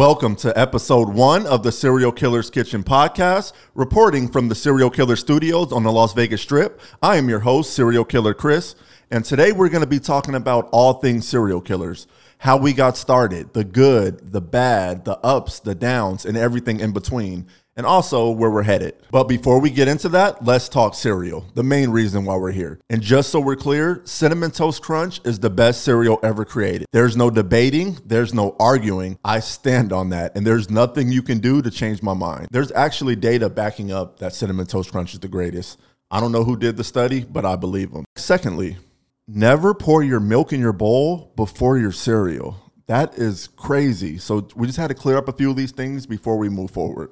Welcome to episode one of the Cereal Killerz Kitchen podcast, reporting from the Cereal Killer Studios on the Las Vegas Strip. I am your host, Cereal Killer Chris, and today we're going to be talking about all things Cereal Killerz how we got started, the good, the bad, the ups, the downs, and everything in between and also where we're headed. But before we get into that, let's talk cereal, the main reason why we're here. And just so we're clear, Cinnamon Toast Crunch is the best cereal ever created. There's no debating, there's no arguing. I stand on that, and there's nothing you can do to change my mind. There's actually data backing up that Cinnamon Toast Crunch is the greatest. I don't know who did the study, but I believe them. Secondly, never pour your milk in your bowl before your cereal. That is crazy. So we just had to clear up a few of these things before we move forward.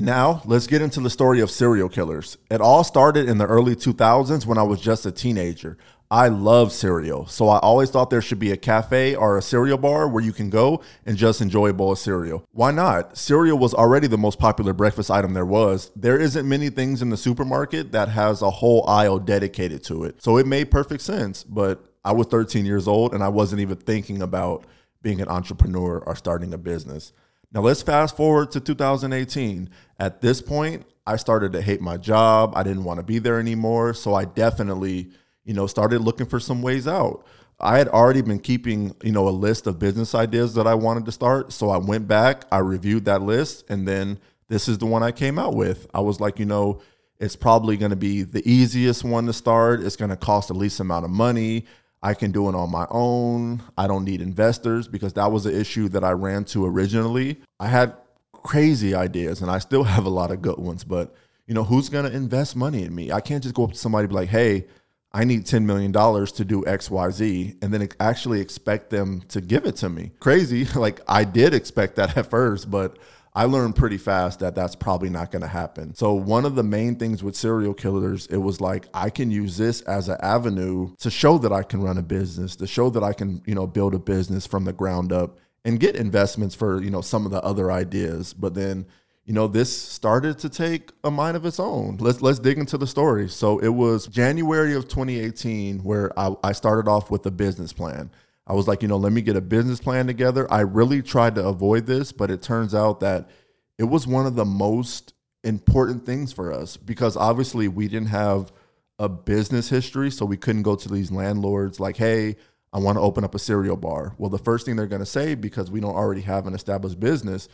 Now let's get into the story of Cereal Killerz. It all started in the early 2000s when I was just a teenager. I love cereal, so I always thought there should be a cafe or a cereal bar where you can go and just enjoy a bowl of cereal. Why not? Cereal was already the most popular breakfast item there was. There isn't many things in the supermarket that has a whole aisle dedicated to it. So it made perfect sense, but I was 13 years old and I wasn't even thinking about being an entrepreneur or starting a business. Now let's fast forward to 2018. At this point, I started to hate my job. I didn't want to be there anymore. So I definitely, you know, started looking for some ways out. I had already been keeping, you know, a list of business ideas that I wanted to start. So I went back, I reviewed that list, and then this is the one I came out with. I was like, you know, it's probably going to be the easiest one to start. It's going to cost the least amount of money. I can do it on my own. I don't need investors because that was the issue that I ran to originally. I had crazy ideas and I still have a lot of good ones, but you know, who's going to invest money in me? I can't just go up to somebody be like, "Hey, I need $10 million to do XYZ and then actually expect them to give it to me. Crazy. Like I did expect that at first, but I learned pretty fast that that's probably not going to happen. So one of the main things with Cereal Killerz, it was like I can use this as an avenue to show that I can run a business, to show that I can, you know, build a business from the ground up and get investments for, you know, some of the other ideas. But then, you know, this started to take a mind of its own. Let's let's dig into the story. So it was January of 2018 where I, I started off with a business plan. I was like, you know, let me get a business plan together. I really tried to avoid this, but it turns out that it was one of the most important things for us because obviously we didn't have a business history, so we couldn't go to these landlords like, hey, I want to open up a cereal bar. Well, the first thing they're going to say, because we don't already have an established business,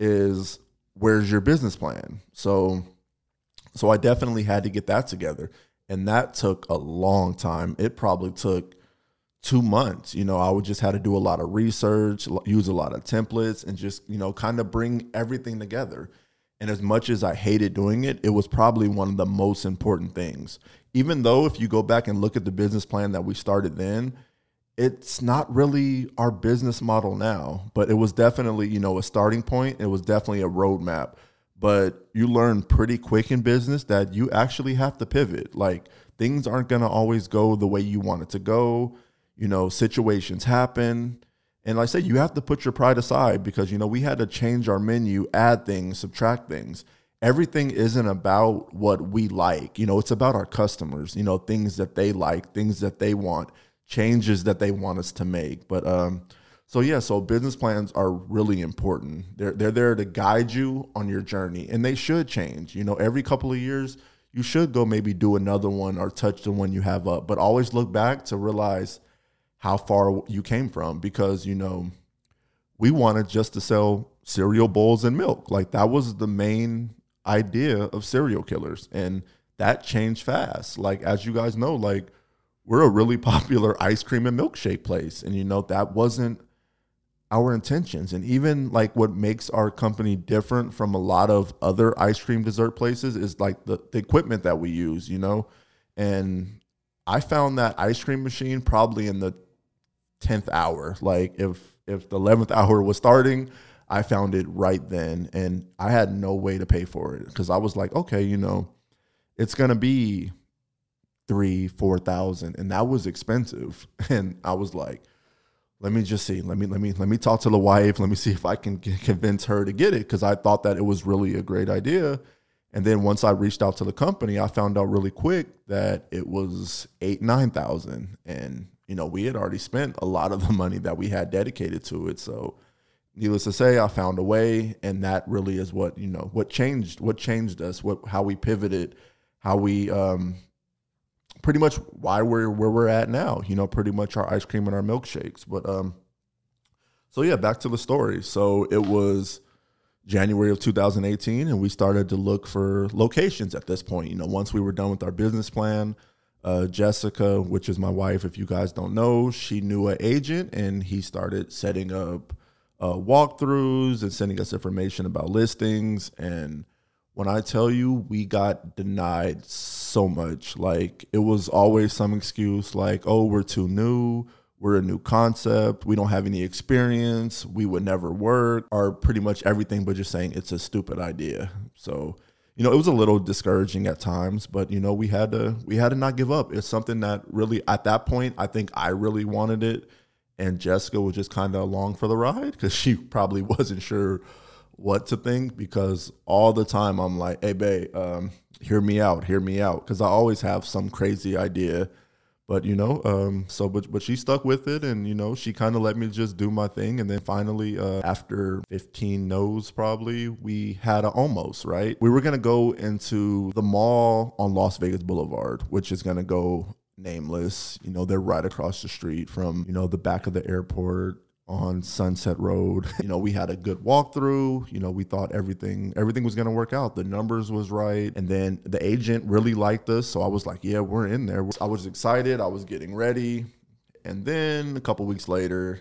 is where's your business plan? So, so I definitely had to get that together, and that took a long time. It probably took two months. You know, I would just had to do a lot of research, use a lot of templates, and just, you know, kind of bring everything together. And as much as I hated doing it, it was probably one of the most important things. Even though if you go back and look at the business plan that we started then, it's not really our business model now, but it was definitely, you know, a starting point. It was definitely a roadmap. But you learn pretty quick in business that you actually have to pivot. Like things aren't going to always go the way you want it to go you know, situations happen. And like I said, you have to put your pride aside because, you know, we had to change our menu, add things, subtract things. Everything isn't about what we like. You know, it's about our customers, you know, things that they like, things that they want, changes that they want us to make. But um, so yeah, so business plans are really important. They're they're there to guide you on your journey and they should change. You know, every couple of years you should go maybe do another one or touch the one you have up, but always look back to realize how far you came from because you know we wanted just to sell cereal bowls and milk. Like that was the main idea of Cereal Killerz and that changed fast. Like as you guys know like we're a really popular ice cream and milkshake place and you know that wasn't our intentions. And even like what makes our company different from a lot of other ice cream dessert places is like the, the equipment that we use you know? And i found that ice cream machine probably in the 10th hour. Like if if the 11th hour was starting, I found it right then and I had no way to pay for it cuz I was like, okay, you know, it's to be 3 4,000 and that was expensive. And I was like, let me just see. Let me let me let me talk to the wife. Let me see if I can convince her to get it cuz I thought that it was really a great idea. And then once I reached out to the company, I found out really quick that it was eight, nine thousand. And you know, we had already spent a lot of the money that we had dedicated to it. So needless to say, I found a way, and that really is what you know what changed what changed us, what how we pivoted, how we um, pretty much why we're where we're at now. You know, pretty much our ice cream and our milkshakes. But um, so yeah, back to the story. So it was January of 2018, and we started to look for locations at this point. You know, once we were done with our business plan. Uh, Jessica, which is my wife, if you guys don't know, she knew an agent and he started setting up uh, walkthroughs and sending us information about listings. And when I tell you, we got denied so much. Like it was always some excuse, like, "Oh, we're too new." We're a new concept. We don't have any experience. We would never work, or pretty much everything, but just saying it's a stupid idea. So, you know, it was a little discouraging at times, but you know, we had to we had to not give up. It's something that really at that point, I think I really wanted it and Jessica was just kind of along for the ride because she probably wasn't sure what to think because all the time I'm like, hey, babe, um, hear me out, hear me out. Because I always have some crazy idea. But, you know, um, so, but, but she stuck with it and, you know, she kind of let me just do my thing. And then finally, uh, after 15 no's, probably, we had a almost, right? We were to go into the mall on Las Vegas Boulevard, which is to go nameless. You know, they're right across the street from, you know, the back of the airport on Sunset Road. You know, we had a good walkthrough. You know, we thought everything everything was to work out. The numbers was right, and then the agent really liked us, so I was like, "Yeah, we're in there." I was excited. I was getting ready, and then a couple weeks later,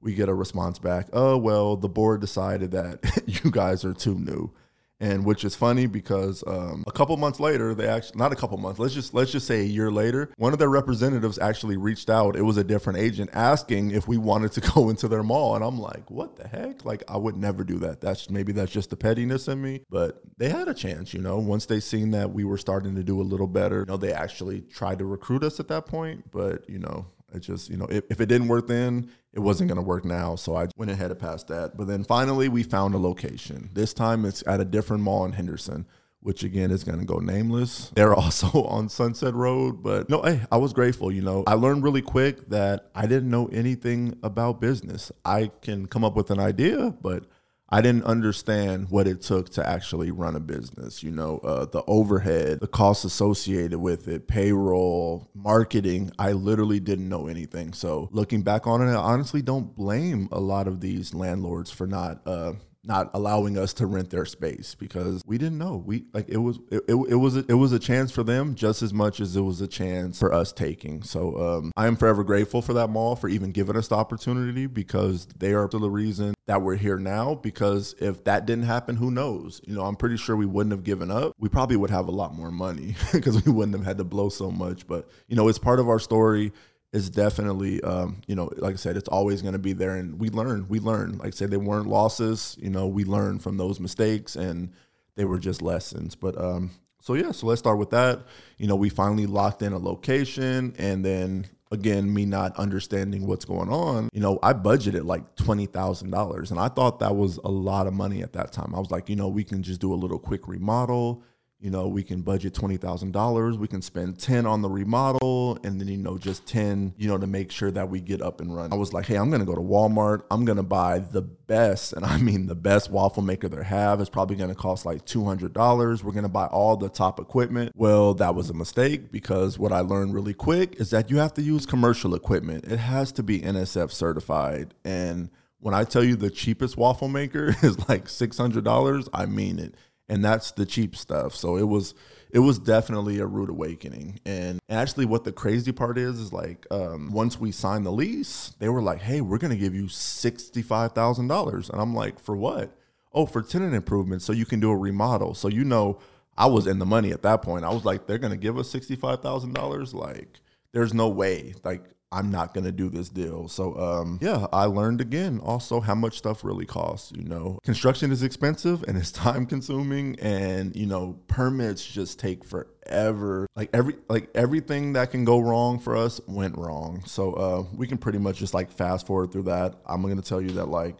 we get a response back. Oh well, the board decided that you guys are too new and which is funny because um, a couple months later they actually not a couple months let's just let's just say a year later one of their representatives actually reached out. It was a different agent asking if we wanted to go into their mall. And i'm like what the heck? Like i would never do that. That's maybe that's just the pettiness in me. But they had a chance you know once they seen that we were starting to do a little better you know they actually tried to recruit us at that point. But you know it just, you know, if, if it didn't work then, it wasn't going to work now. So I went ahead and passed that. But then finally, we found a location. This time it's at a different mall in Henderson, which again is going to go nameless. They're also on Sunset Road. But no, hey, I was grateful. You know, I learned really quick that I didn't know anything about business. I can come up with an idea, but I didn't understand what it took to actually run a business. You know, uh, the overhead, the costs associated with it, payroll, marketing. I literally didn't know anything. So looking back on it, I honestly don't blame a lot of these landlords for not uh, not allowing us to rent their space because we didn't know. We like it was it, it, it was a, it was a chance for them just as much as it was a chance for us taking. So um, I am forever grateful for that mall for even giving us the opportunity because they are the reason that we're here now. Because if that didn't happen, who knows? You know, I'm pretty sure we wouldn't have given up. We probably would have a lot more money because we wouldn't have had to blow so much. But you know, it's part of our story is definitely um, you know like i said it's always going to be there and we learn we learn. Like i said they weren't losses you know we learned from those mistakes and they were just lessons. But um, so yeah so let's start with that. You know we finally locked in a location and then again me not understanding what's going on you know i budgeted like $20000 and i thought that was a lot of money at that time. I was like you know we can just do a little quick remodel you know, we can budget $20,000. We can spend 10 on the remodel and then, you know, just 10, you know, to make sure that we get up and run. I was like, hey, I'm to go to Walmart. I'm to buy the best, and I mean the best waffle maker they have. It's probably to cost like $200. We're to buy all the top equipment. Well, that was a mistake because what I learned really quick is that you have to use commercial equipment. It has to be NSF certified. And when I tell you the cheapest waffle maker is like $600, I mean it and that's the cheap stuff. So it was it was definitely a rude awakening. And actually, what the crazy part is is like um, once we signed the lease, they were like, "Hey, we're gonna give you sixty five thousand dollars," and I'm like, "For what?" Oh, for tenant improvements, so you can do a remodel. So you know, I was in the money at that point. I was like, "They're gonna give us sixty five thousand dollars?" Like, there's no way. Like I'm not gonna do this deal. So um, yeah, I learned again also how much stuff really costs. You know, construction is expensive and it's time consuming, and you know permits just take forever. Like every like everything that can go wrong for us went wrong. So uh, we can pretty much just like fast forward through that. I'm gonna tell you that like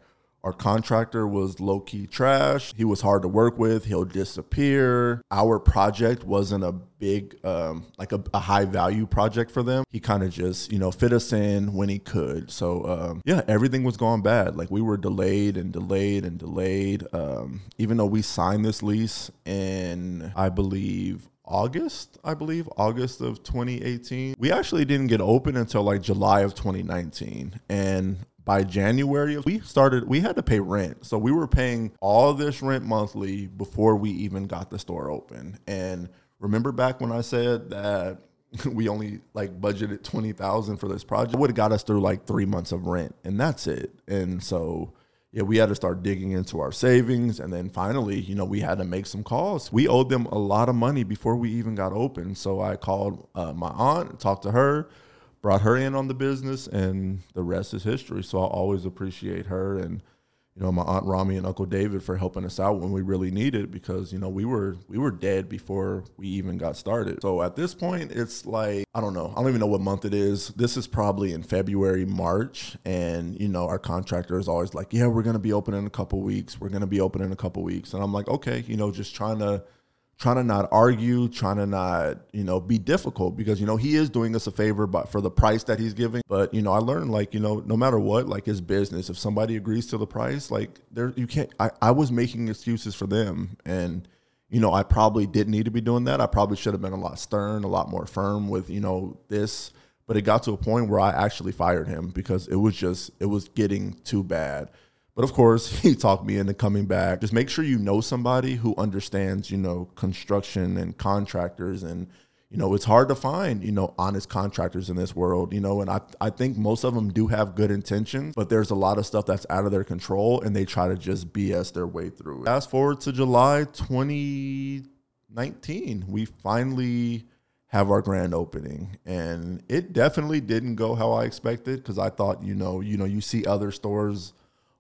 Our contractor was low key trash. He was hard to work with. He'll disappear. Our project wasn't a big, um, like a, a, high value project for them. He kind of just, you know, fit us in when he could. So, um, yeah, everything was going bad. Like we were delayed and delayed and delayed. Um, even though we signed this lease in, I believe, August, I believe, August of 2018. We actually didn't get open until like July of 2019. And by January, we started, we had to pay rent. So we were paying all this rent monthly before we even got the store open. And remember back when I said that we only like budgeted 20,000 for this project, would have got us through like three months of rent and that's it. And so, yeah, we had to start digging into our savings. And then finally, you know, we had to make some calls. We owed them a lot of money before we even got open. So I called uh, my aunt, talked to her brought her in on the business, and the rest is history. So I always appreciate her and you know my aunt Rami and Uncle David for helping us out when we really needed because you know we were we were dead before we even got started. So at this point, it's like I don't know, I don't even know what month it is. This is probably in February, March, and you know our contractor is always like, yeah, we're gonna be open in a couple weeks. We're gonna be open in a couple weeks, and I'm like, okay, you know, just trying to trying to not argue, trying to not, you know, be difficult because, you know, he is doing us a favor but for the price that he's giving. But, you know, I learned like, you know, no matter what, like his business, if somebody agrees to the price, like there you can't I, I was making excuses for them and you know, I probably didn't need to be doing that. I probably should have been a lot stern, a lot more firm with, you know, this. But it got to a point where I actually fired him because it was just it was getting too bad. But of course, he talked me into coming back. Just make sure you know somebody who understands, you know, construction and contractors and you know, it's hard to find, you know, honest contractors in this world, you know, and I, I think most of them do have good intentions, but there's a lot of stuff that's out of their control and they try to just BS their way through. Fast forward to July 2019, we finally have our grand opening and it definitely didn't go how I expected because I thought, you know, you know, you see other stores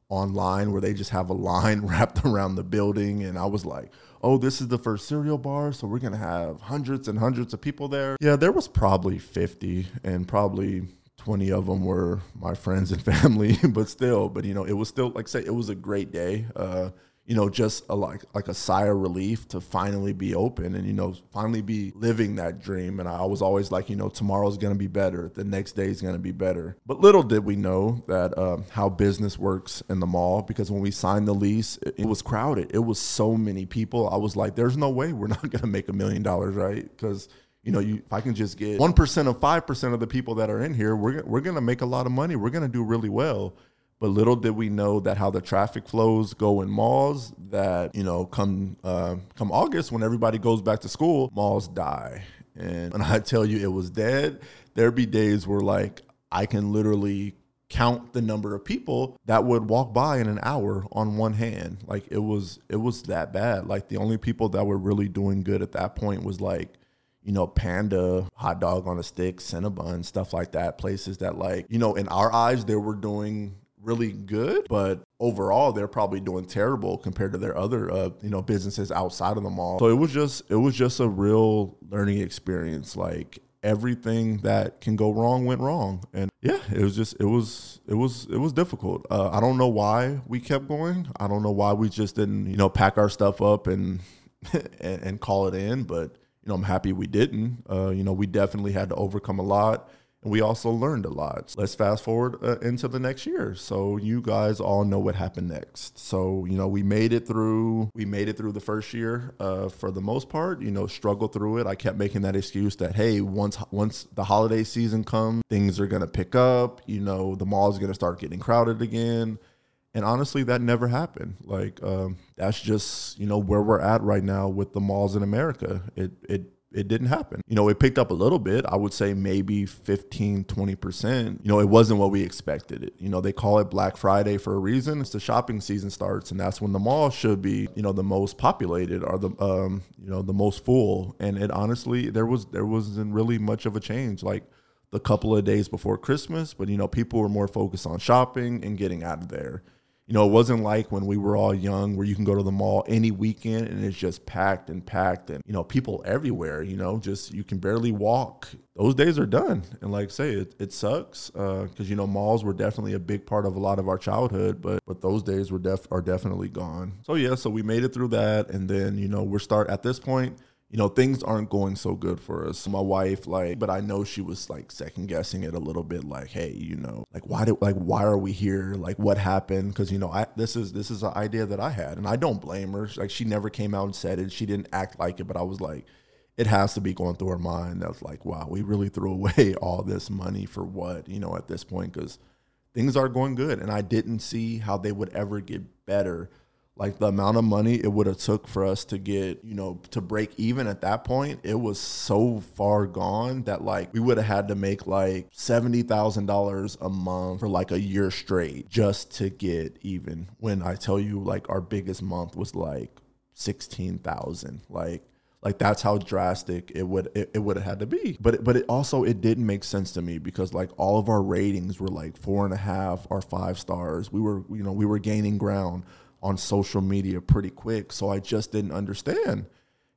online where they just have a line wrapped around the building and I was like, "Oh, this is the first cereal bar, so we're to have hundreds and hundreds of people there." Yeah, there was probably 50 and probably 20 of them were my friends and family, but still, but you know, it was still like say it was a great day. Uh you know, just a, like like a sigh of relief to finally be open and you know finally be living that dream. And I was always like, you know, tomorrow's gonna be better, the next day is gonna be better. But little did we know that uh, how business works in the mall because when we signed the lease, it, it was crowded. It was so many people. I was like, there's no way we're not gonna make a million dollars, right? Because you know, you, if I can just get one percent of five percent of the people that are in here, we're we're gonna make a lot of money. We're gonna do really well. But little did we know that how the traffic flows go in malls. That you know, come uh, come August when everybody goes back to school, malls die. And when I tell you it was dead, there'd be days where like I can literally count the number of people that would walk by in an hour on one hand. Like it was it was that bad. Like the only people that were really doing good at that point was like you know, Panda, hot dog on a stick, Cinnabon, stuff like that. Places that, like, you know, in our eyes, they were doing really good, but overall they're probably doing terrible compared to their other uh, you know businesses outside of the mall. So it was just it was just a real learning experience. Like everything that can go wrong went wrong, and yeah, it was just it was it was it was difficult. Uh, I don't know why we kept going. I don't know why we just didn't you know pack our stuff up and and, call it in, but. You know, I'm happy we didn't. Uh, you know, we definitely had to overcome a lot we also learned a lot. Let's fast forward uh, into the next year. So you guys all know what happened next. So, you know, we made it through we made it through the first year uh, for the most part, you know, struggled through it. I kept making that excuse that hey, once once the holiday season comes, things are going to pick up, you know, the mall is going to start getting crowded again. And honestly, that never happened. Like um, that's just, you know, where we're at right now with the malls in America. It it it didn't happen. You know, it picked up a little bit. I would say maybe 15, 20%. You know, it wasn't what we expected it. You know, they call it Black Friday for a reason. It's the shopping season starts and that's when the mall should be, you know, the most populated or the um, you know, the most full. And it honestly there was there wasn't really much of a change like the couple of days before Christmas, but you know, people were more focused on shopping and getting out of there you know, it wasn't like when we were all young where you can go to the mall any weekend and it's just packed and packed and, you know, people everywhere, you know, just you can barely walk. Those days are done. And like I say, it, it sucks because, uh, you know, malls were definitely a big part of a lot of our childhood, but, but those days were def- are definitely gone. So, yeah, so we made it through that. And then, you know, we're start at this point, you know, things aren't going so good for us. My wife, like, but I know she was like second guessing it a little bit, like, hey, you know, like why did like why are we here? Like what happened? Because you know, I this is this is an idea that I had, and I don't blame her. Like she never came out and said it. She didn't act like it, but I was like, it has to be going through her mind. That's like, wow, we really threw away all this money for what? You know, at this point, because things are going good, and I didn't see how they would ever get better like the amount of money it would have took for us to get you know to break even at that point it was so far gone that like we would have had to make like $70000 a month for like a year straight just to get even. When i tell you like our biggest month was like 16000 like like that's how drastic it would it, it would have had to be. But but it also it didn't make sense to me because like all of our ratings were like four and a half or five stars. We were you know we were gaining ground on social media pretty quick. So I just didn't understand.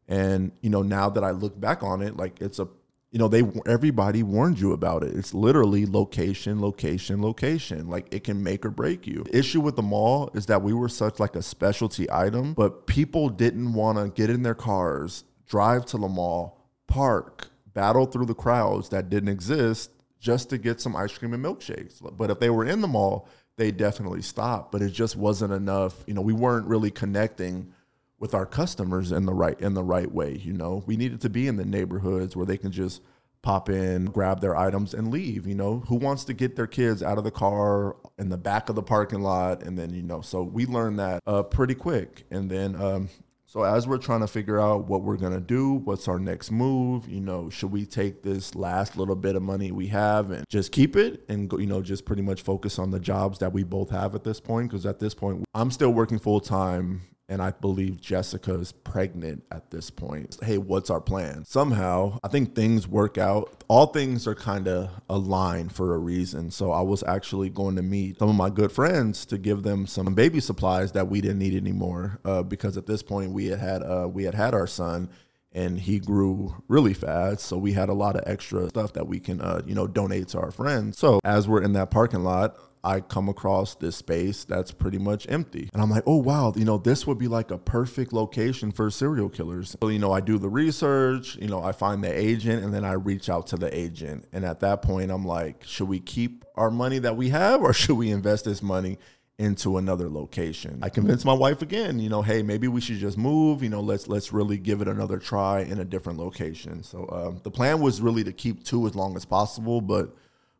And you know, now that I look back on it, like it's a you know, they everybody warned you about it. It's literally location, location, location. Like it can make or break you. The issue with the mall is that we were such like a specialty item, but people didn't want to get in their cars, drive to the mall, park, battle through the crowds that didn't exist just to get some ice cream and milkshakes. But if they were in the mall, they definitely stopped, but it just wasn't enough. You know, we weren't really connecting with our customers in the right in the right way. You know, we needed to be in the neighborhoods where they can just pop in, grab their items, and leave. You know, who wants to get their kids out of the car in the back of the parking lot, and then you know, so we learned that uh, pretty quick, and then um, so as we're trying to figure out what we're gonna do, what's our next move, you know, should we take this last little bit of money we have and just keep it and go, you know, just pretty much focus on the jobs that we both have at this point? Because at this point, I'm still working full time and I believe Jessica is pregnant at this point. Hey, what's our plan? Somehow, I think things work out. All things are kind of aligned for a reason. So I was actually going to meet some of my good friends to give them some baby supplies that we didn't need anymore uh, because at this point we had had uh, we had had our son and he grew really fast. So we had a lot of extra stuff that we can, uh, you know, donate to our friends. So as we're in that parking lot, I come across this space that's pretty much empty. And I'm like, oh, wow, you know, this would be like a perfect location for Cereal Killerz. So, you know, I do the research, you know, I find the agent and then I reach out to the agent. And at that point, I'm like, should we keep our money that we have or should we invest this money? into another location. I convinced my wife again, you know, hey, maybe we should just move, you know, let's let's really give it another try in a different location. So um, the plan was really to keep two as long as possible, but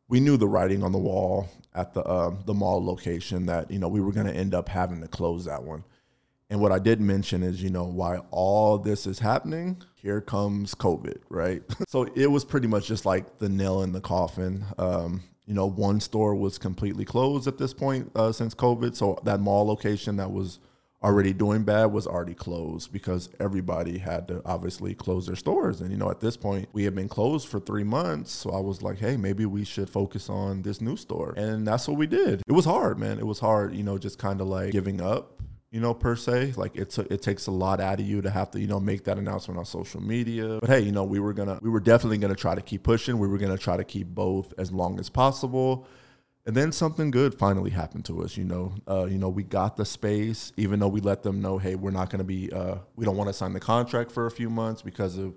we knew the writing on the wall at the uh, the mall location that you know we were going to end up having to close that one. And what I did mention is, you know, while all this is happening, here comes COVID, right? so it was pretty much just like the nail in the coffin. Um, you know, one store was completely closed at this point uh, since COVID. So that mall location that was already doing bad was already closed because everybody had to obviously close their stores. And, you know, at this point, we had been closed for three months. So I was like, hey, maybe we should focus on this new store. And that's what we did. It was hard, man. It was hard, you know, just kind of like giving up. You know, per se, like it's a, it takes a lot out of you to have to, you know, make that announcement on social media. But hey, you know, we were gonna, we were definitely gonna try to keep pushing. We were gonna try to keep both as long as possible and then something good finally happened to us. You know, uh, you know, we got the space, even though we let them know, hey, we're not going to be, uh, we don't want to sign the contract for a few months because of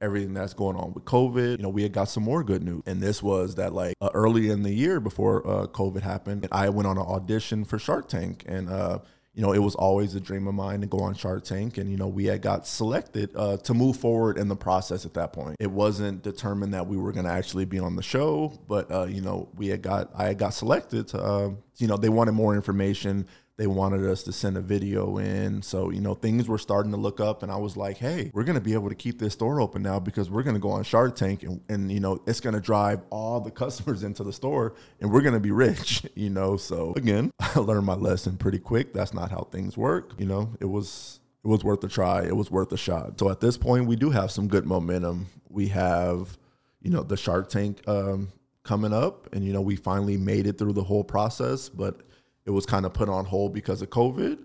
everything that's going on with COVID. You know, we had got some more good news, and this was that like uh, early in the year before uh, COVID happened, I went on an audition for Shark Tank, and uh, you know, it was always a dream of mine to go on Shark Tank. And, you know, we had got selected uh, to move forward in the process at that point. It wasn't determined that we were going to actually be on the show, but, uh, you know, we had got, I had got selected to, uh, you know, they wanted more information they wanted us to send a video in. So, you know, things were starting to look up and I was like, hey, we're going to be able to keep this store open now because we're going to go on Shark Tank and, and you know, it's going to drive all the customers into the store and we're going to be rich, you know. So, again, I learned my lesson pretty quick. That's not how things work. You know, it was it was worth a try. It was worth a shot. So at this point, we do have some good momentum. We have, you know, the Shark Tank um, coming up, and you know, we finally made it through the whole process. But it was kind of put on hold because of COVID.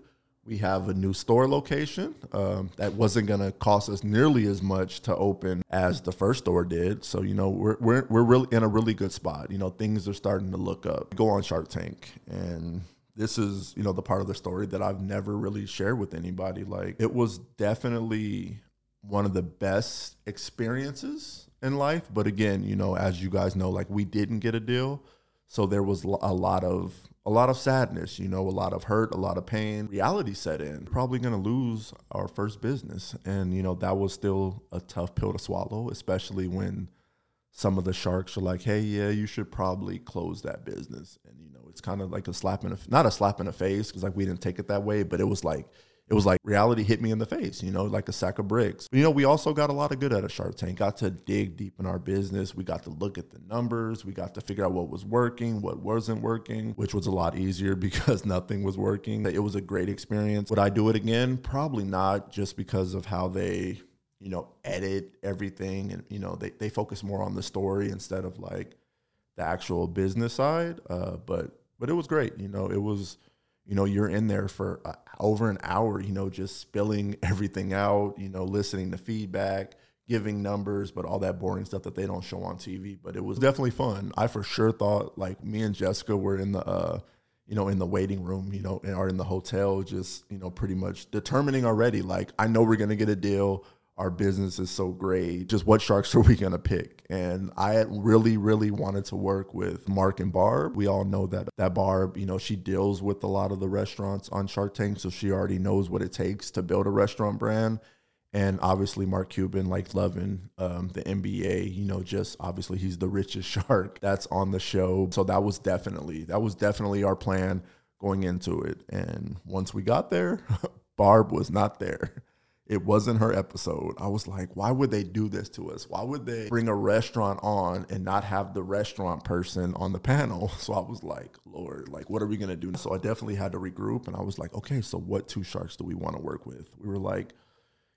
We have a new store location um, that wasn't going to cost us nearly as much to open as the first store did. So you know we're we're we're really in a really good spot. You know things are starting to look up. Go on Shark Tank, and this is you know the part of the story that I've never really shared with anybody. Like it was definitely one of the best experiences in life. But again, you know, as you guys know, like we didn't get a deal. So there was a lot of a lot of sadness, you know, a lot of hurt, a lot of pain. Reality set in. Probably going to lose our first business, and you know that was still a tough pill to swallow, especially when some of the sharks are like, "Hey, yeah, you should probably close that business." And you know, it's kind of like a slap in a not a slap in the face because like we didn't take it that way, but it was like it was like reality hit me in the face, you know, like a sack of bricks. But, you know, we also got a lot of good at a Shark Tank. Got to dig deep in our business. We got to look at the numbers. We got to figure out what was working, what wasn't working, which was a lot easier because nothing was working. It was a great experience. Would I do it again? Probably not, just because of how they, you know, edit everything and, you know, they, they focus more on the story instead of like the actual business side. Uh, but but it was great. You know, it was you know you're in there for uh, over an hour you know just spilling everything out you know listening to feedback giving numbers but all that boring stuff that they don't show on tv but it was definitely fun. I for sure thought like me and jessica were in the uh you know in the waiting room you know or in the hotel just you know pretty much determining already like i know we're gonna get a deal our business is so great. Just what sharks are we going to pick? And I really, really wanted to work with Mark and Barb. We all know that that Barb, you know, she deals with a lot of the restaurants on Shark Tank, so she already knows what it takes to build a restaurant brand. And obviously, Mark Cuban, like loving um, the NBA, you know, just obviously he's the richest shark that's on the show. So that was definitely that was definitely our plan going into it. And once we got there, Barb was not there it wasn't her episode. I was like, why would they do this to us? Why would they bring a restaurant on and not have the restaurant person on the panel? So I was like, Lord, like, what are we going to do? So I definitely had to regroup and I was like, okay, so what two sharks do we want to work with? We were like,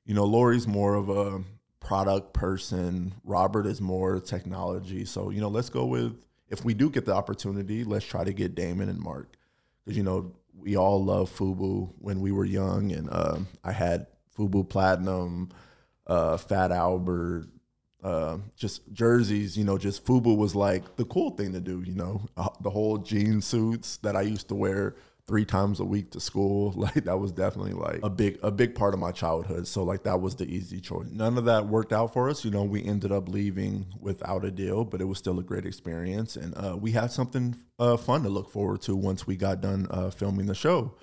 you know, Lori's more of a product person, Robert is more technology. So, you know, let's go with, if we do get the opportunity, let's try to get Daymond and Mark. Because, you know, we all love Fubu when we were young. And uh, I had Fubu Platinum, uh, Fat Albert, uh, just jerseys. You know, just Fubu was like the cool thing to do. You know, uh, the whole jean suits that I used to wear three times a week to school. Like that was definitely like a big a big part of my childhood. So like that was the easy choice. None of that worked out for us. You know, we ended up leaving without a deal, but it was still a great experience, and uh, we had something uh, fun to look forward to once we got done uh, filming the show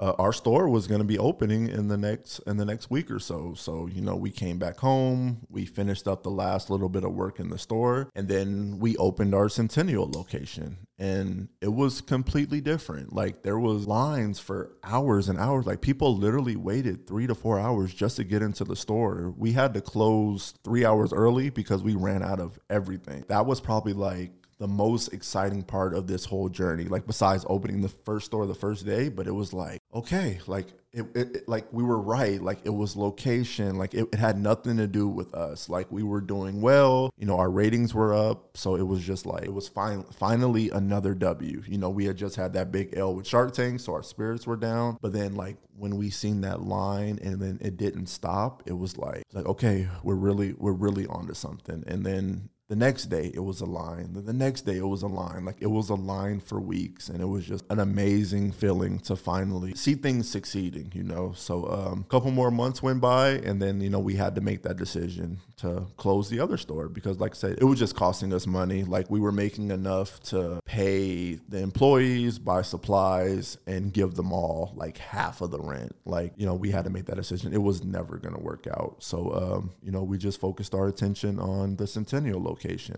uh, our store was going to be opening in the next in the next week or so. So you know, we came back home, we finished up the last little bit of work in the store, and then we opened our Centennial location, and it was completely different. Like there was lines for hours and hours. Like people literally waited three to four hours just to get into the store. We had to close three hours early because we ran out of everything. That was probably like the most exciting part of this whole journey like besides opening the first store the first day but it was like okay like it, it, it like we were right like it was location like it, it, had nothing to do with us like we were doing well you know our ratings were up so it was just like it was fine finally another w you know we had just had that big l with shark tank so our spirits were down but then like when we seen that line and then it didn't stop it was like like okay we're really we're really onto something and then the next day it was a line. The next day it was a line. Like it was a line for weeks, and it was just an amazing feeling to finally see things succeeding. You know, so um, a couple more months went by, and then you know we had to make that decision to close the other store because, like I said, it was just costing us money. Like we were making enough to pay the employees, buy supplies, and give them all like half of the rent. Like you know we had to make that decision. It was never going to work out. So um, you know we just focused our attention on the Centennial location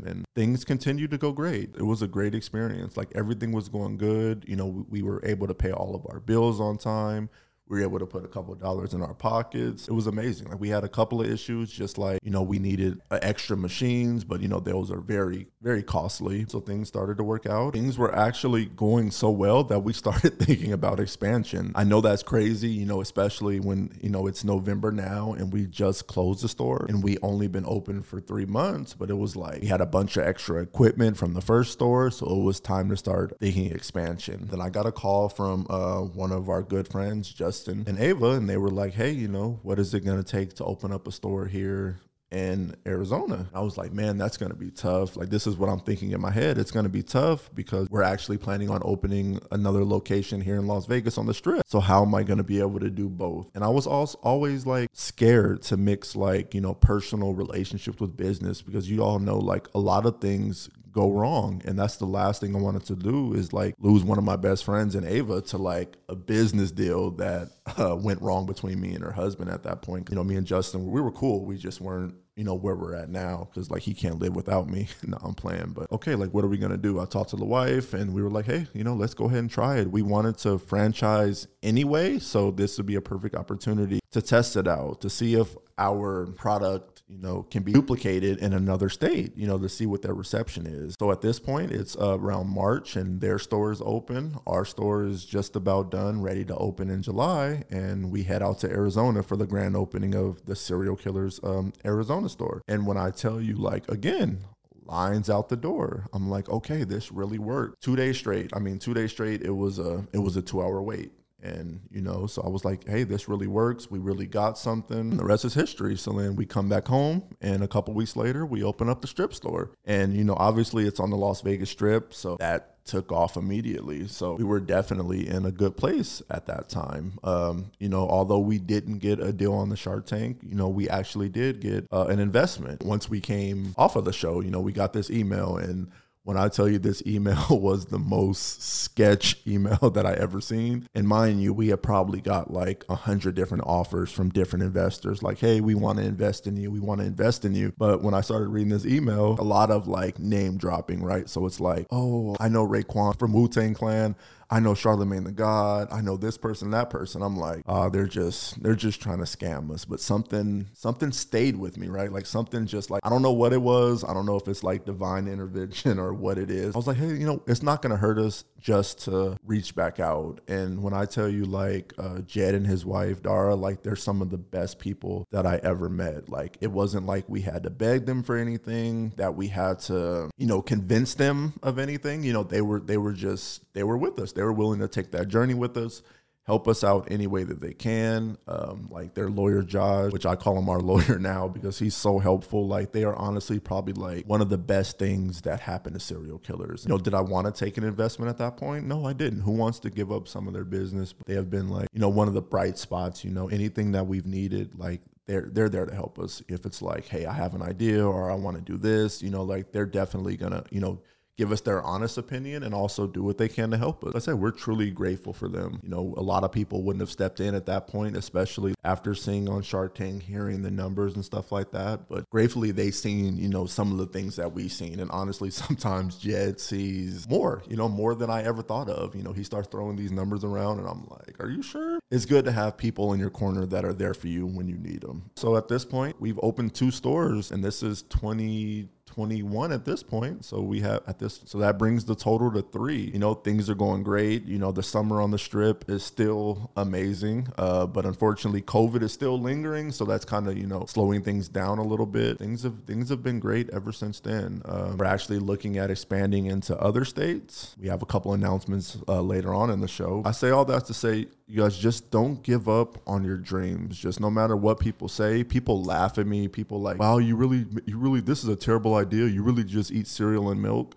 and things continued to go great. It was a great experience. Like everything was going good. You know, we, we were able to pay all of our bills on time. We were able to put a couple of dollars in our pockets. It was amazing. Like we had a couple of issues, just like, you know, we needed uh, extra machines, but, you know, those are very, very costly. So things started to work out. Things were actually going so well that we started thinking about expansion. I know that's crazy, you know, especially when, you know, it's November now and we just closed the store and we only been open for three months, but it was like we had a bunch of extra equipment from the first store. So it was time to start thinking expansion. Then I got a call from uh, one of our good friends, Justin and Ava, and they were like, hey, you know, what is it going to take to open up a store here in Arizona. I was like, man, that's going to be tough. Like, this is what I'm thinking in my head. It's going to be tough because we're actually planning on opening another location here in Las Vegas on the strip. So, how am I going to be able to do both? And I was also always like scared to mix like, you know, personal relationships with business because you all know like a lot of things go wrong. And that's the last thing i wanted to do is like lose one of my best friends and ava to like a business deal that uh, went wrong between me and her husband at that point. You know me and justin we were cool. We just weren't you know where we're at now because like he can't live without me. No i'm playing. But okay like what are we gonna do? I talked to the wife and we were like hey you know let's go ahead and try it. We wanted to franchise anyway so this would be a perfect opportunity to test it out to see if our product you know can be duplicated in another state you know to see what their reception is so at this point it's uh, around march and their store is open our store is just about done ready to open in july and we head out to arizona for the grand opening of the Cereal Killerz um, arizona store and when i tell you like again lines out the door. I'm like, okay, this really worked. Two days straight. I mean, two days straight. It was a it was a two hour wait. And, you know, so I was like, hey, this really works. We really got something. The rest is history. So then we come back home, and a couple weeks later, we open up the strip store. And, you know, obviously it's on the Las Vegas Strip. So that took off immediately. So we were definitely in a good place at that time. Um, you know, although we didn't get a deal on the Shark Tank, you know, we actually did get uh, an investment. Once we came off of the show, you know, we got this email and when I tell you this email was the most sketch email that I ever seen. And mind you, we have probably got like a hundred different offers from different investors, like, hey, we want to invest in you, we want to invest in you. But when I started reading this email, a lot of like name dropping, right? So it's like, oh, I know Raekwon from Wu Tang Clan. I know Charlemagne the God. I know this person, that person. I'm like, uh, they're just they're just trying to scam us. But something something stayed with me, right? Like something just like I don't know what it was. I don't know if it's like divine intervention or what it is. I was like, hey, you know, it's not gonna hurt us just to reach back out. And when I tell you, like uh, Jed and his wife Dara, like they're some of the best people that I ever met. Like it wasn't like we had to beg them for anything, that we had to, you know, convince them of anything. You know, they were they were just they were with us. They were willing to take that journey with us help us out any way that they can. Um, like their lawyer Josh, which I call him our lawyer now because he's so helpful. Like they are honestly probably like one of the best things that happened to Cereal Killerz. You know, did I want to take an investment at that point? No, I didn't. Who wants to give up some of their business? But they have been like, you know, one of the bright spots, you know, anything that we've needed, like they're they're there to help us. If it's like, hey, I have an idea or I want to do this, you know, like they're definitely gonna, you know, give us their honest opinion and also do what they can to help us. Like I said, we're truly grateful for them. You know, a lot of people wouldn't have stepped in at that point, especially after seeing on Shark Tank, hearing the numbers and stuff like that. But gratefully, they seen, you know, some of the things that we've seen. And honestly, sometimes Jed sees more, you know, more than I ever thought of. You know, he starts throwing these numbers around and I'm like, are you sure? It's good to have people in your corner that are there for you when you need them. So at this point, we've opened two stores and this is 20 21 at this point. So we have at this, so that brings the total to three. You know, things are going great. You know, the summer on the strip is still amazing, uh, but unfortunately, COVID is still lingering. So that's kind of you know slowing things down a little bit. Things have things have been great ever since then. Uh, we're actually looking at expanding into other states. We have a couple announcements uh, later on in the show. I say all that to say you guys just don't give up on your dreams just no matter what people say people laugh at me people like wow you really you really this is a terrible idea you really just eat cereal and milk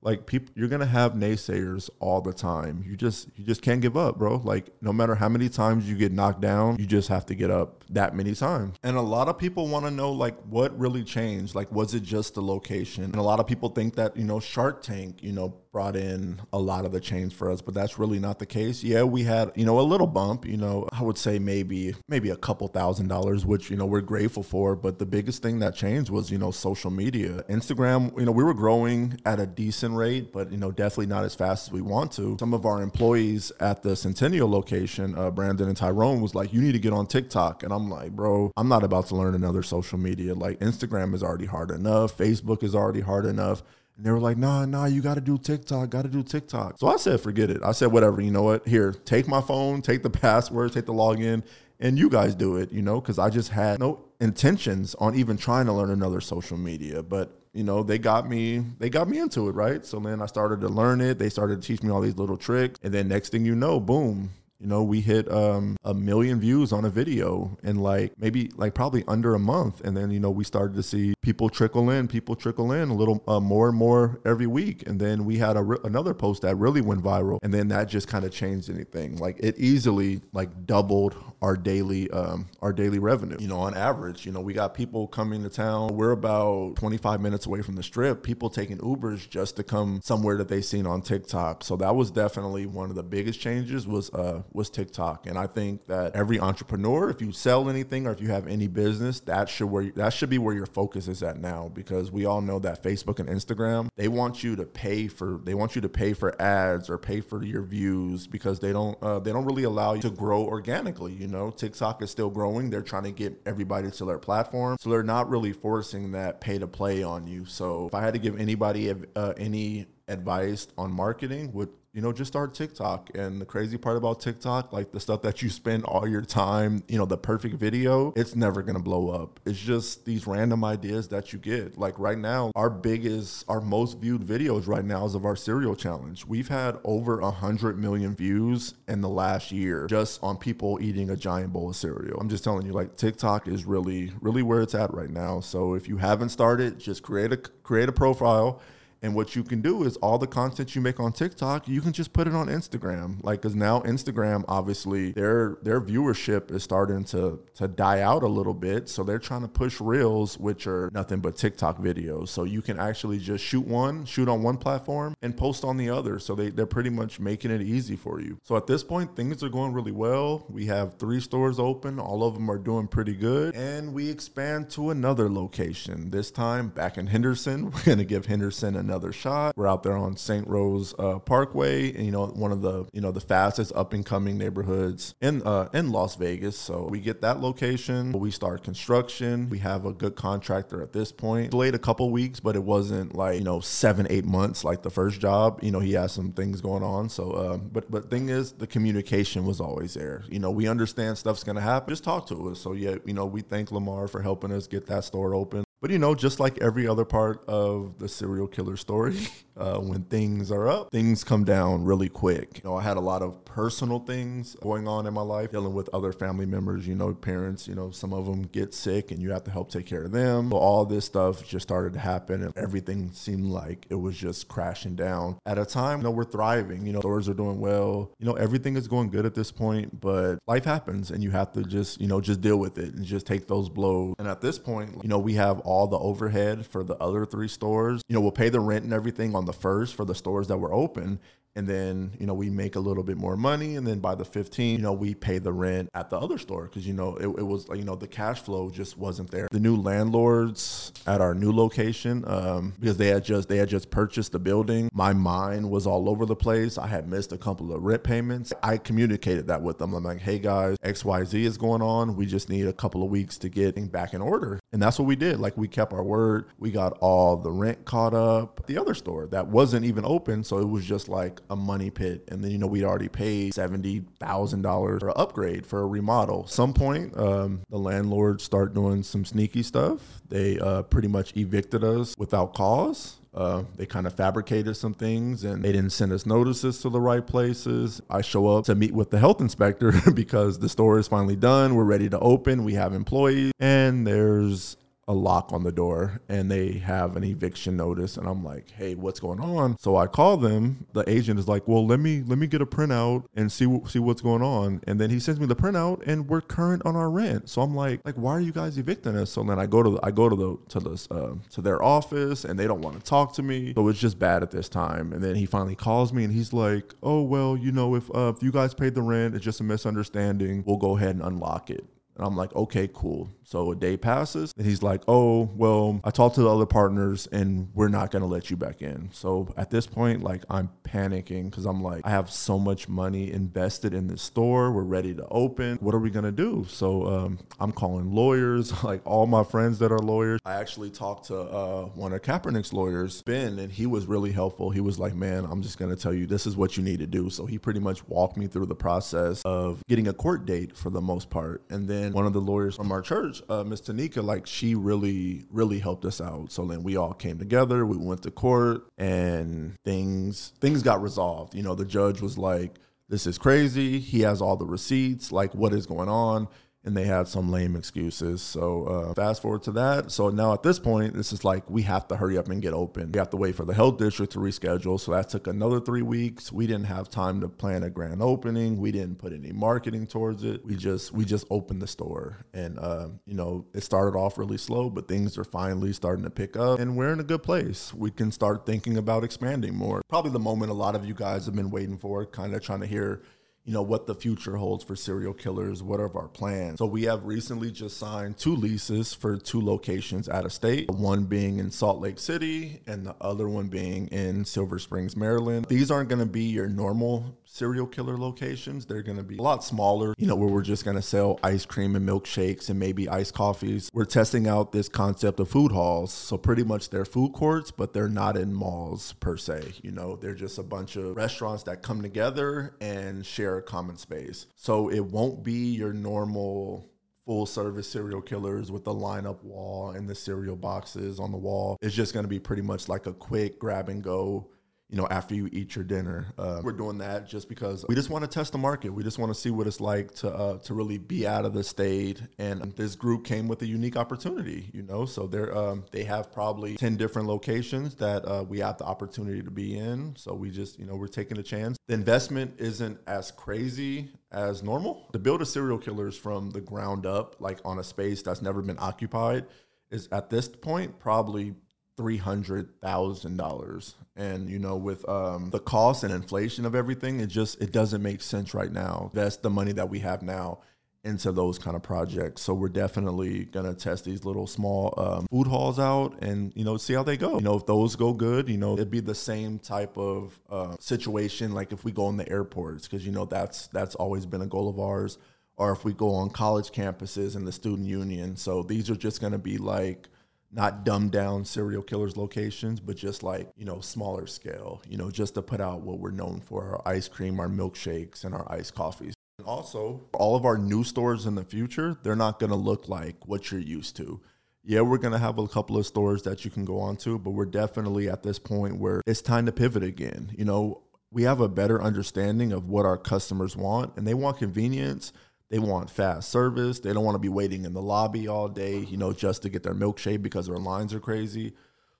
like people you're gonna have naysayers all the time. You just you just can't give up bro. Like no matter how many times you get knocked down you just have to get up that many times. And a lot of people want to know like what really changed? Like was it just the location? And a lot of people think that you know shark tank you know brought in a lot of the change for us, but that's really not the case. Yeah, we had, you know, a little bump, you know, I would say maybe maybe a couple thousand dollars, which, you know, we're grateful for, but the biggest thing that changed was, you know, social media. Instagram, you know, we were growing at a decent rate, but you know, definitely not as fast as we want to. Some of our employees at the Centennial location, uh, Brandon and Tyrone, was like, "You need to get on TikTok," and I'm like, "Bro, I'm not about to learn another social media. Like Instagram is already hard enough, Facebook is already hard enough." And they were like, nah, nah, you got to do TikTok, got to do TikTok. So I said, forget it. I said, whatever, you know what? Here, take my phone, take the password, take the login, and you guys do it, you know, because I just had no intentions on even trying to learn another social media. But you know, they got me, they got me into it, right? So then I started to learn it. They started to teach me all these little tricks. And then next thing you know, boom, you know, we hit um, a million views on a video in like maybe like probably under a month. And then, you know, we started to see people trickle in, people trickle in a little uh, more and more every week. And then we had re- another post that really went viral. And then that just kind of changed anything. Like it easily like doubled our daily, um, our daily revenue. You know, on average, you know, we got people coming to town. We're about 25 minutes away from the strip, people taking Ubers just to come somewhere that they seen on TikTok. So that was definitely one of the biggest changes was, uh, was TikTok. And I think that every entrepreneur, if you sell anything or if you have any business, that should where that should be where your focus is at now because we all know that Facebook and Instagram, they want you to pay for they want you to pay for ads or pay for your views because they don't uh, they don't really allow you to grow organically, you know. TikTok is still growing. They're trying to get everybody to their platform. So they're not really forcing that pay to play on you. So if I had to give anybody uh, any advice on marketing would you know just start tiktok. And the crazy part about tiktok like the stuff that you spend all your time you know the perfect video it's never gonna blow up. It's just these random ideas that you get. Like right now our biggest our most viewed videos right now is of our cereal challenge. We've had over a hundred million views in the last year just on people eating a giant bowl of cereal. I'm just telling you like tiktok is really really where it's at right now. So if you haven't started just create a create a profile and what you can do is all the content you make on TikTok, you can just put it on Instagram. Like, cause now Instagram, obviously, their their viewership is starting to to die out a little bit. So they're trying to push reels, which are nothing but TikTok videos. So you can actually just shoot one, shoot on one platform, and post on the other. So they they're pretty much making it easy for you. So at this point, things are going really well. We have three stores open. All of them are doing pretty good, and we expand to another location. This time back in Henderson. We're gonna give Henderson a another shot. We're out there on St. Rose uh, Parkway, and you know one of the you know the fastest up and coming neighborhoods in uh, in Las Vegas. So we get that location. We start construction. We have a good contractor at this point. Delayed a couple weeks, but it wasn't like you know seven eight months like the first job. You know he has some things going on. So uh, but but thing is the communication was always there. You know we understand stuff's gonna happen. Just talk to us. So yeah, you know we thank Lamar for helping us get that store open. But you know, just like every other part of the Cereal Killer story, uh, when things are up, things come down really quick. You know, I had a lot of personal things going on in my life, dealing with other family members, you know, parents, you know, some of them get sick and you have to help take care of them. So all this stuff just started to happen and everything seemed like it was just crashing down. At a time, you know, we're thriving, you know, stores are doing well, you know, everything is going good at this point, but life happens and you have to just, you know, just deal with it and just take those blows. And at this point, you know, we have all the overhead for the other three stores. You know, we'll pay the rent and everything on the first for the stores that were open and then you know we make a little bit more money and then by the 15 you know we pay the rent at the other store because you know it, it was you know the cash flow just wasn't there. The new landlords at our new location um, because they had just they had just purchased the building. My mind was all over the place. I had missed a couple of rent payments. I communicated that with them. I'm like hey guys xyz is going on. We just need a couple of weeks to get back in order. And that's what we did. Like we kept our word. We got all the rent caught up. The other store that wasn't even open so it was just like a money pit. And then, you know, we'd already paid $70,000 for an upgrade for a remodel. Some point, um, the landlords start doing some sneaky stuff. They uh, pretty much evicted us without cause. Uh, they kind of fabricated some things and they didn't send us notices to the right places. I show up to meet with the health inspector because the store is finally done. We're ready to open. We have employees, and there's a lock on the door and they have an eviction notice and I'm like, "Hey, what's going on?" So I call them. The agent is like, "Well, let me let me get a printout and see see what's going on." And then he sends me the printout and we're current on our rent. So I'm like, "Like why are you guys evicting us?" So then I go to the, I go to the to this uh, to their office and they don't want to talk to me. So it's just bad at this time. And then he finally calls me and he's like, "Oh, well, you know, if uh, if you guys paid the rent, it's just a misunderstanding. We'll go ahead and unlock it." And I'm like, okay, cool. So a day passes and he's like, oh, well, I talked to the other partners and we're not going to let you back in. So at this point, like I'm panicking because I'm like, I have so much money invested in this store. We're ready to open. What are we going to do? So um, I'm calling lawyers, like all my friends that are lawyers. I actually talked to uh, one of Kaepernick's lawyers, Ben, and he was really helpful. He was like, man, I'm just going to tell you, this is what you need to do. So he pretty much walked me through the process of getting a court date for the most part. And then one of the lawyers from our church, uh, Miss Tanika, like she really, really helped us out. So then we all came together. We went to court, and things things got resolved. You know, the judge was like, "This is crazy. He has all the receipts. Like, what is going on?" And they had some lame excuses. So uh, fast forward to that. So now at this point, this is like we have to hurry up and get open. We have to wait for the health district to reschedule. So that took another three weeks. We didn't have time to plan a grand opening. We didn't put any marketing towards it. We just we just opened the store, and uh, you know it started off really slow, but things are finally starting to pick up, and we're in a good place. We can start thinking about expanding more. Probably the moment a lot of you guys have been waiting for, kind of trying to hear you know what the future holds for Cereal Killerz what are our plans. So we have recently just signed two leases for two locations out of state one being in salt lake city and the other one being in silver springs maryland. These aren't going to be your normal Cereal Killer locations they're going to be a lot smaller you know where we're just going to sell ice cream and milkshakes and maybe iced coffees we're testing out this concept of food halls so pretty much they're food courts but they're not in malls per se you know they're just a bunch of restaurants that come together and share a common space. So it won't be your normal full service Cereal Killerz with the lineup wall and the cereal boxes on the wall. It's just going to be pretty much like a quick grab and go you know, after you eat your dinner. Uh, we're doing that just because we just want to test the market. We just want to see what it's like to uh, to really be out of the state. And this group came with a unique opportunity, you know. So they're um, they have probably ten different locations that uh, we have the opportunity to be in. So we just you know we're taking a chance. The investment isn't as crazy as normal. To build a Cereal Killerz from the ground up, like on a space that's never been occupied, is at this point probably three hundred thousand dollars. And you know with um, the cost and inflation of everything it just it doesn't make sense right now. That's the money that we have now into those kind of projects. So we're definitely gonna test these little small um, food halls out and you know see how they go. You know if those go good you know it'd be the same type of uh, situation like if we go in the airports because you know that's that's always been a goal of ours. Or if we go on college campuses in the student union. So these are just gonna be like not dumbed down Cereal Killerz locations, but just like, you know, smaller scale, you know, just to put out what we're known for our ice cream, our milkshakes, and our iced coffees. And also, all of our new stores in the future, they're not going to look like what you're used to. Yeah, we're going to have a couple of stores that you can go on to, but we're definitely at this point where it's time to pivot again. You know, we have a better understanding of what our customers want, and they want convenience they want fast service. They don't want to be waiting in the lobby all day, you know, just to get their milkshake because their lines are crazy.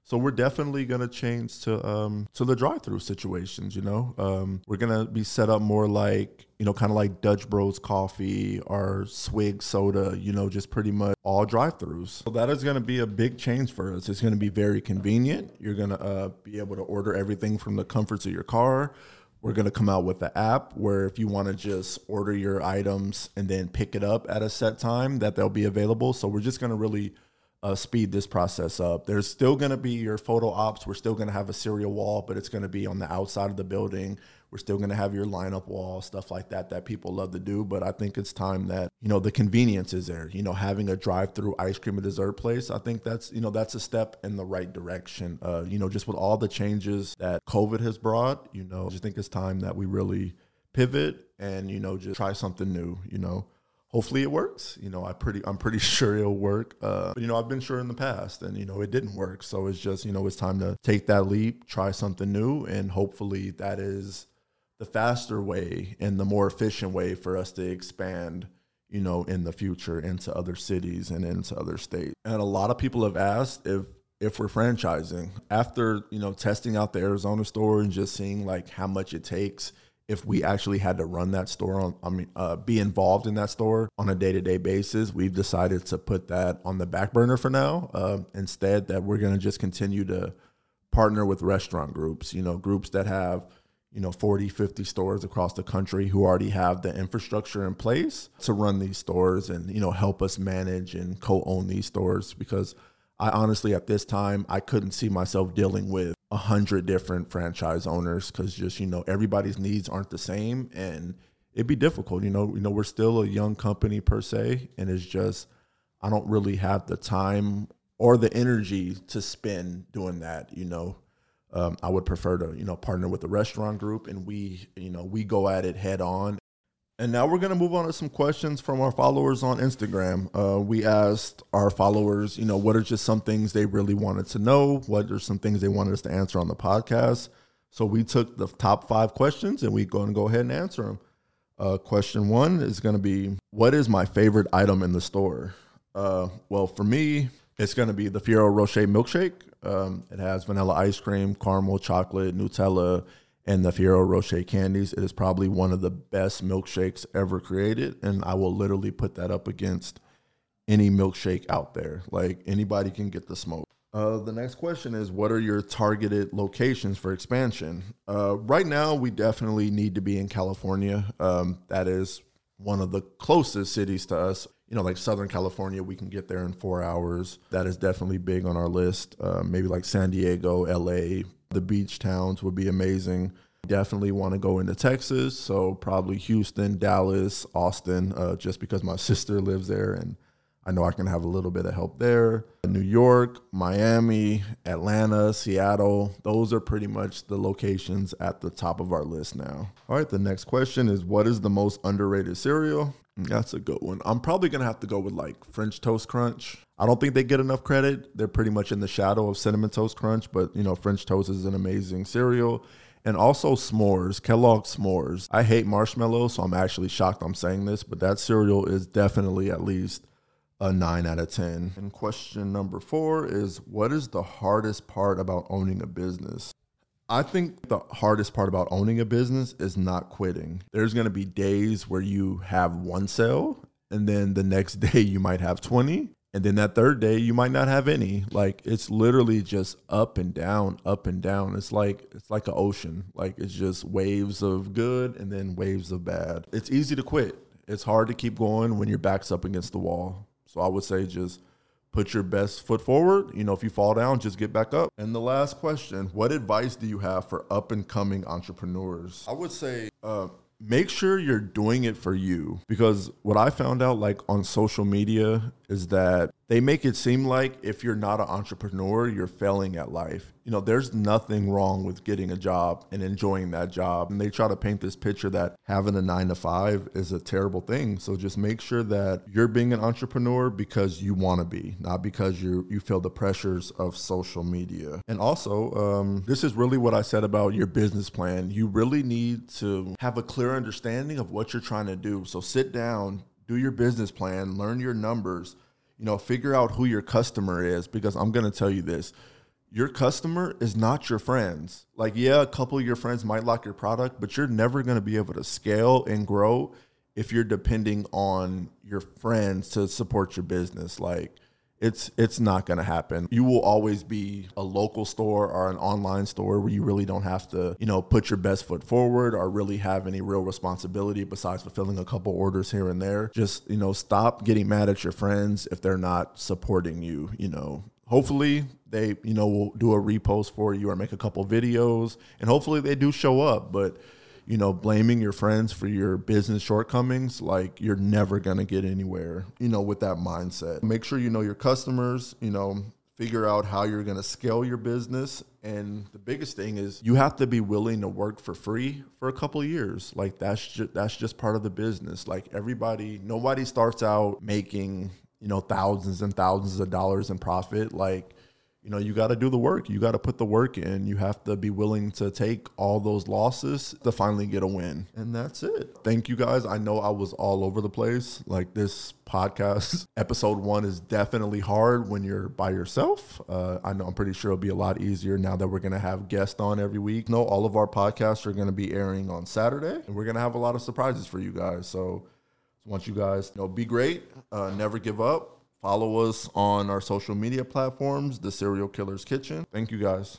So we're definitely going to change to um, to the drive-through situations. You know, um, we're going to be set up more like you know, kind of like Dutch Bros Coffee or Swig Soda. You know, just pretty much all drive-throughs. So that is going to be a big change for us. It's going to be very convenient. You're going to uh, be able to order everything from the comforts of your car. We're going to come out with the app where if you want to just order your items and then pick it up at a set time, that they'll be available. So we're just going to really uh, speed this process up. There's still going to be your photo ops. We're still going to have a cereal wall, but it's going to be on the outside of the building. We're still going to have your lineup wall, stuff like that, that people love to do. But I think it's time that, you know, the convenience is there. You know, having a drive through ice cream and dessert place, I think that's, you know, that's a step in the right direction. Uh, you know, just with all the changes that COVID has brought, you know, I just think it's time that we really pivot and, you know, just try something new, you know hopefully it works. You know, I pretty I'm pretty sure it'll work. Uh, but you know, I've been sure in the past, and you know, it didn't work. So it's just you know, it's time to take that leap, try something new, and hopefully that is the faster way and the more efficient way for us to expand. You know, in the future into other cities and into other states. And a lot of people have asked if if we're franchising after you know testing out the Arizona store and just seeing like how much it takes if we actually had to run that store on, I mean, uh, be involved in that store on a day to day basis, we've decided to put that on the back burner for now. Uh, instead, that we're going to just continue to partner with restaurant groups, you know, groups that have, you know 40 50 stores across the country who already have the infrastructure in place to run these stores and you know help us manage and co-own these stores because i honestly at this time i couldn't see myself dealing with a hundred different franchise owners because just you know everybody's needs aren't the same and it'd be difficult you know you know we're still a young company per se and it's just i don't really have the time or the energy to spend doing that you know um, I would prefer to, you know, partner with the restaurant group and we, you know, we go at it head on. And now we're going to move on to some questions from our followers on Instagram. Uh, we asked our followers, you know, what are just some things they really wanted to know? What are some things they wanted us to answer on the podcast? So we took the top five questions and we're gonna go ahead and answer them. Uh, question one is going to be, what is my favorite item in the store? Uh, well, for me, it's going to be the Ferrero Rocher milkshake. Um, it has vanilla ice cream, caramel, chocolate, Nutella, and the Ferrero Rocher candies. It is probably one of the best milkshakes ever created, and I will literally put that up against any milkshake out there. Like anybody can get the smoke. Uh, the next question is What are your targeted locations for expansion? Uh, right now, we definitely need to be in California. Um, that is one of the closest cities to us you know, like Southern California, we can get there in four hours. That is definitely big on our list. Uh, maybe like San Diego, LA, the beach towns would be amazing. Definitely want to go into Texas, so probably Houston, Dallas, Austin, uh, just because my sister lives there and I know I can have a little bit of help there. New York, Miami, Atlanta, Seattle, those are pretty much the locations at the top of our list now. All right, the next question is what is the most underrated cereal? That's a good one. I'm probably gonna have to go with like French Toast Crunch. I don't think they get enough credit. They're pretty much in the shadow of Cinnamon Toast Crunch, but you know, French Toast is an amazing cereal. And also s'mores, Kellogg's s'mores. I hate marshmallows, so I'm actually shocked I'm saying this, but that cereal is definitely at least a nine out of 10. And question number four is What is the hardest part about owning a business? I think the hardest part about owning a business is not quitting. There's going to be days where you have one sale, and then the next day you might have 20. And then that third day you might not have any. Like it's literally just up and down, up and down. It's like it's like an ocean. Like it's just waves of good and then waves of bad. It's easy to quit. It's hard to keep going when your back's up against the wall. So I would say just put your best foot forward. You know, if you fall down, just get back up. And the last question What advice do you have for up and coming entrepreneurs? I would say, uh, make sure you're doing it for you because what I found out like on social media is that they make it seem like if you're not an entrepreneur, you're failing at life. You know, there's nothing wrong with getting a job and enjoying that job. And they try to paint this picture that having a nine to five is a terrible thing. So just make sure that you're being an entrepreneur because you want to be, not because you you feel the pressures of social media. And also, um, this is really what I said about your business plan. You really need to have a clear understanding of what you're trying to do. So sit down, do your business plan, learn your numbers, you know, figure out who your customer is because I'm going to tell you this. Your customer is not your friends. Like, yeah, a couple of your friends might like your product, but you're never going to be able to scale and grow if you're depending on your friends to support your business. Like, it's it's not going to happen. You will always be a local store or an online store where you really don't have to, you know, put your best foot forward or really have any real responsibility besides fulfilling a couple orders here and there. Just, you know, stop getting mad at your friends if they're not supporting you, you know. Hopefully they, you know, will do a repost for you or make a couple videos and hopefully they do show up, but you know, blaming your friends for your business shortcomings, like you're never to get anywhere, you know, with that mindset. Make sure you know your customers, you know, figure out how you're to scale your business. And the biggest thing is you have to be willing to work for free for a couple years. Like that's just, that's just part of the business. Like everybody, nobody starts out making, you know, thousands and thousands of dollars in profit. Like you know, you got to do the work. You got to put the work in. You have to be willing to take all those losses to finally get a win. And that's it. Thank you guys. I know I was all over the place. Like this podcast, episode one is definitely hard when you're by yourself. Uh, I know I'm pretty sure it'll be a lot easier now that we're going to have guests on every week. No, all of our podcasts are going to be airing on Saturday, and we're going to have a lot of surprises for you guys. So, I want you guys, you know, be great, uh, never give up Follow us on our social media platforms, The Cereal Killerz Kitchen. Thank you guys.